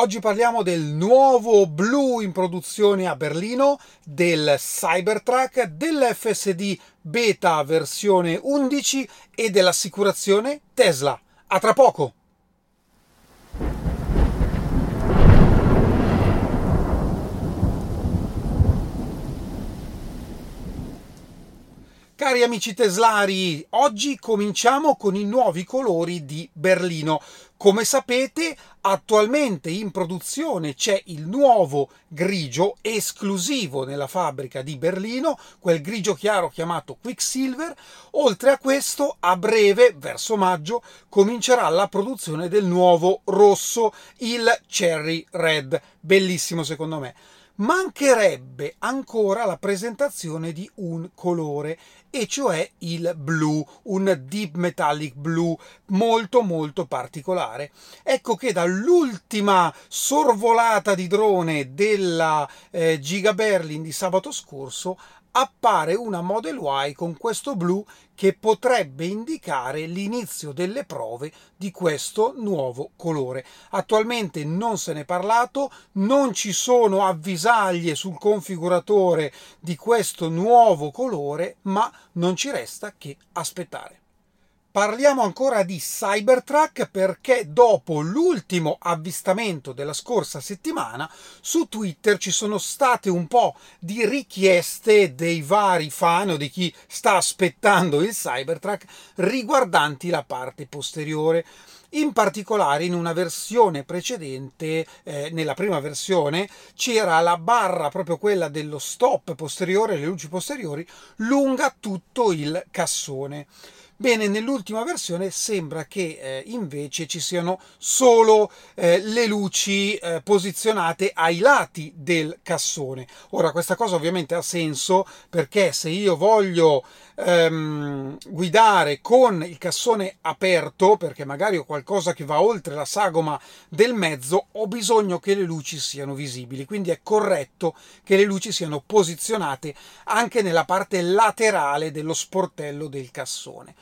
Oggi parliamo del nuovo blu in produzione a Berlino, del Cybertruck, dell'FSD beta versione 11 e dell'assicurazione Tesla. A tra poco! Cari amici teslari, oggi cominciamo con i nuovi colori di Berlino. Come sapete, attualmente in produzione c'è il nuovo grigio esclusivo nella fabbrica di Berlino, quel grigio chiaro chiamato Quicksilver. Oltre a questo, a breve, verso maggio, comincerà la produzione del nuovo rosso, il Cherry Red. Bellissimo secondo me mancherebbe ancora la presentazione di un colore e cioè il blu, un deep metallic blu molto molto particolare. Ecco che dall'ultima sorvolata di drone della eh, Giga Berlin di sabato scorso appare una Model Y con questo blu che potrebbe indicare l'inizio delle prove di questo nuovo colore. Attualmente non se ne è parlato, non ci sono avvisaglie sul configuratore di questo nuovo colore, ma non ci resta che aspettare. Parliamo ancora di Cybertruck perché dopo l'ultimo avvistamento della scorsa settimana su Twitter ci sono state un po' di richieste dei vari fan o di chi sta aspettando il Cybertruck riguardanti la parte posteriore. In particolare in una versione precedente, eh, nella prima versione, c'era la barra, proprio quella dello stop posteriore, le luci posteriori, lunga tutto il cassone. Bene, nell'ultima versione sembra che eh, invece ci siano solo eh, le luci eh, posizionate ai lati del cassone. Ora, questa cosa ovviamente ha senso perché se io voglio ehm, guidare con il cassone aperto, perché magari ho qualcosa che va oltre la sagoma del mezzo, ho bisogno che le luci siano visibili. Quindi è corretto che le luci siano posizionate anche nella parte laterale dello sportello del cassone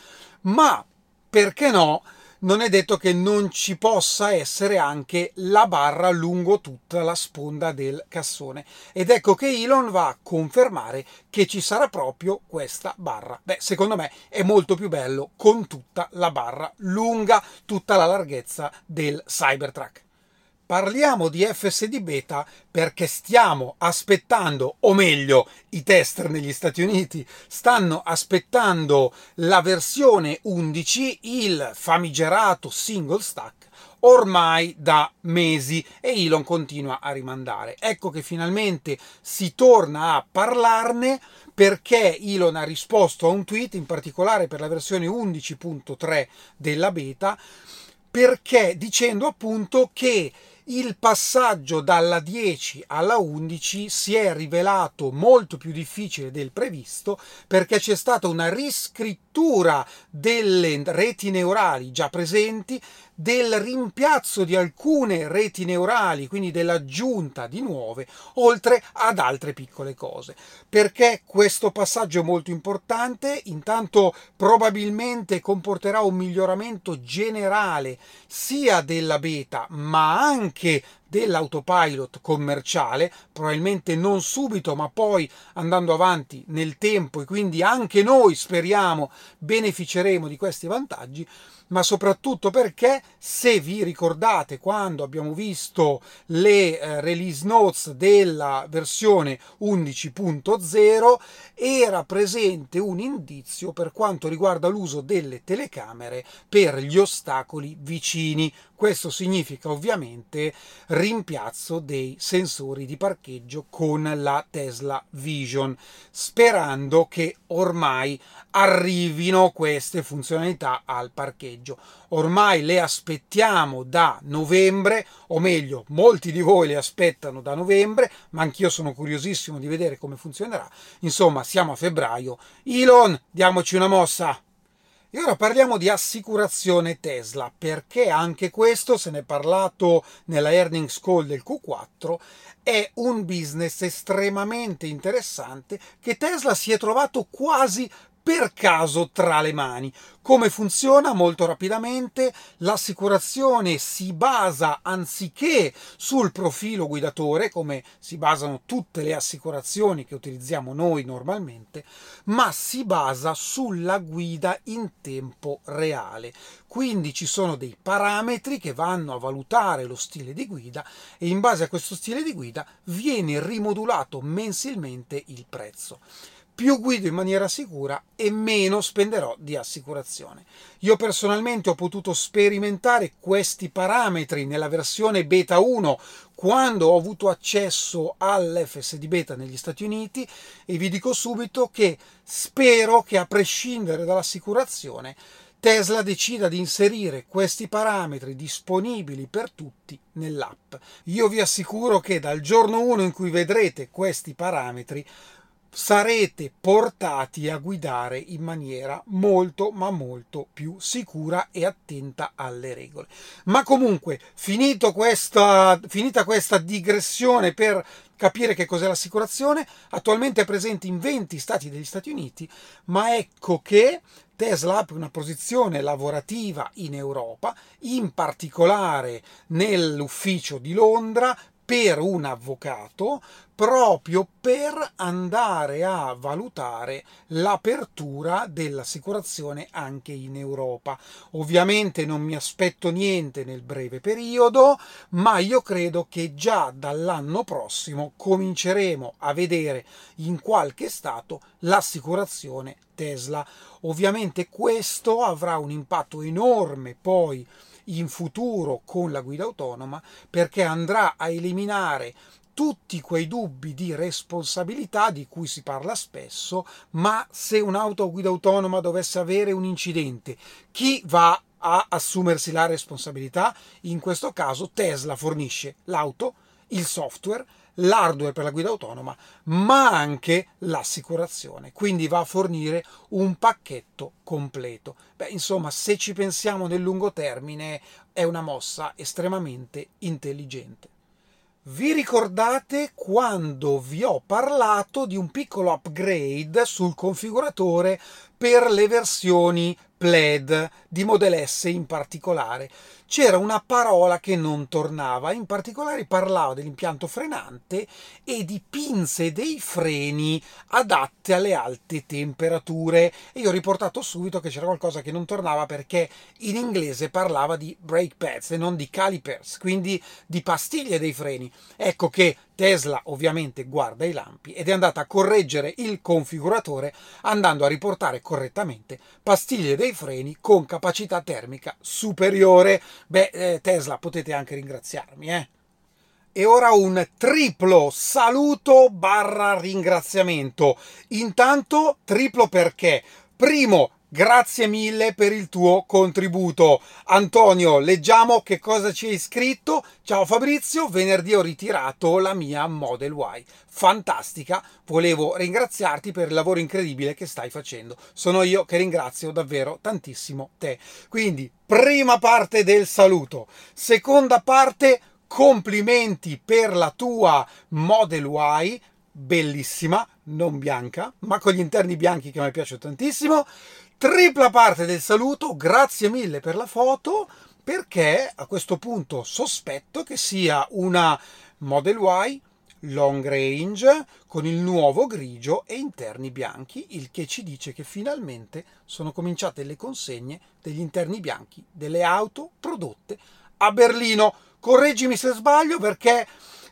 ma perché no? Non è detto che non ci possa essere anche la barra lungo tutta la sponda del cassone. Ed ecco che Elon va a confermare che ci sarà proprio questa barra. Beh, secondo me è molto più bello con tutta la barra lunga tutta la larghezza del Cybertruck. Parliamo di FSD beta perché stiamo aspettando, o meglio, i tester negli Stati Uniti stanno aspettando la versione 11, il famigerato single stack, ormai da mesi e Elon continua a rimandare. Ecco che finalmente si torna a parlarne perché Elon ha risposto a un tweet, in particolare per la versione 11.3 della beta, perché dicendo appunto che il passaggio dalla 10 alla 11 si è rivelato molto più difficile del previsto perché c'è stata una riscrittura delle reti neurali già presenti del rimpiazzo di alcune reti neurali, quindi dell'aggiunta di nuove, oltre ad altre piccole cose. Perché questo passaggio è molto importante? Intanto probabilmente comporterà un miglioramento generale sia della beta, ma anche dell'autopilot commerciale, probabilmente non subito, ma poi andando avanti nel tempo e quindi anche noi speriamo beneficeremo di questi vantaggi ma soprattutto perché se vi ricordate quando abbiamo visto le eh, release notes della versione 11.0 era presente un indizio per quanto riguarda l'uso delle telecamere per gli ostacoli vicini. Questo significa ovviamente rimpiazzo dei sensori di parcheggio con la Tesla Vision, sperando che ormai arrivino queste funzionalità al parcheggio. Ormai le aspettiamo da novembre, o meglio, molti di voi le aspettano da novembre, ma anch'io sono curiosissimo di vedere come funzionerà. Insomma, siamo a febbraio. Elon, diamoci una mossa! E ora parliamo di assicurazione Tesla, perché anche questo, se ne è parlato nella earnings call del Q4, è un business estremamente interessante che Tesla si è trovato quasi per caso tra le mani. Come funziona? Molto rapidamente, l'assicurazione si basa anziché sul profilo guidatore, come si basano tutte le assicurazioni che utilizziamo noi normalmente, ma si basa sulla guida in tempo reale. Quindi ci sono dei parametri che vanno a valutare lo stile di guida e in base a questo stile di guida viene rimodulato mensilmente il prezzo più guido in maniera sicura e meno spenderò di assicurazione. Io personalmente ho potuto sperimentare questi parametri nella versione beta 1 quando ho avuto accesso all'FSD beta negli Stati Uniti e vi dico subito che spero che a prescindere dall'assicurazione Tesla decida di inserire questi parametri disponibili per tutti nell'app. Io vi assicuro che dal giorno 1 in cui vedrete questi parametri sarete portati a guidare in maniera molto ma molto più sicura e attenta alle regole. Ma comunque, questa, finita questa digressione per capire che cos'è l'assicurazione, attualmente è presente in 20 stati degli Stati Uniti, ma ecco che Tesla apre una posizione lavorativa in Europa, in particolare nell'ufficio di Londra, per un avvocato proprio per andare a valutare l'apertura dell'assicurazione anche in Europa. Ovviamente non mi aspetto niente nel breve periodo, ma io credo che già dall'anno prossimo cominceremo a vedere in qualche stato l'assicurazione Tesla. Ovviamente questo avrà un impatto enorme poi in futuro con la guida autonoma perché andrà a eliminare tutti quei dubbi di responsabilità di cui si parla spesso, ma se un'auto a guida autonoma dovesse avere un incidente, chi va a assumersi la responsabilità? In questo caso Tesla fornisce l'auto, il software, l'hardware per la guida autonoma, ma anche l'assicurazione. Quindi va a fornire un pacchetto completo. Beh, insomma, se ci pensiamo nel lungo termine, è una mossa estremamente intelligente. Vi ricordate quando vi ho parlato di un piccolo upgrade sul configuratore per le versioni Plaid di Model S in particolare? C'era una parola che non tornava, in particolare parlava dell'impianto frenante e di pinze dei freni adatte alle alte temperature e io ho riportato subito che c'era qualcosa che non tornava perché in inglese parlava di brake pads e non di calipers, quindi di pastiglie dei freni. Ecco che Tesla ovviamente guarda i lampi ed è andata a correggere il configuratore andando a riportare correttamente pastiglie dei freni con capacità termica superiore. Beh, eh, Tesla potete anche ringraziarmi, eh. E ora un triplo saluto barra ringraziamento. Intanto triplo perché? Primo, Grazie mille per il tuo contributo. Antonio, leggiamo che cosa ci hai scritto. Ciao Fabrizio, venerdì ho ritirato la mia Model Y. Fantastica, volevo ringraziarti per il lavoro incredibile che stai facendo. Sono io che ringrazio davvero tantissimo te. Quindi, prima parte del saluto. Seconda parte, complimenti per la tua Model Y bellissima, non bianca, ma con gli interni bianchi che mi piace tantissimo. Tripla parte del saluto, grazie mille per la foto, perché a questo punto sospetto che sia una Model Y long range con il nuovo grigio e interni bianchi, il che ci dice che finalmente sono cominciate le consegne degli interni bianchi delle auto prodotte a Berlino. Correggimi se sbaglio perché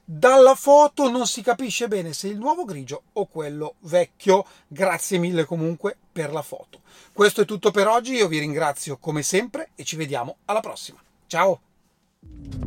dalla foto non si capisce bene se il nuovo grigio o quello vecchio. Grazie mille comunque per la foto. Questo è tutto per oggi, io vi ringrazio come sempre e ci vediamo alla prossima. Ciao!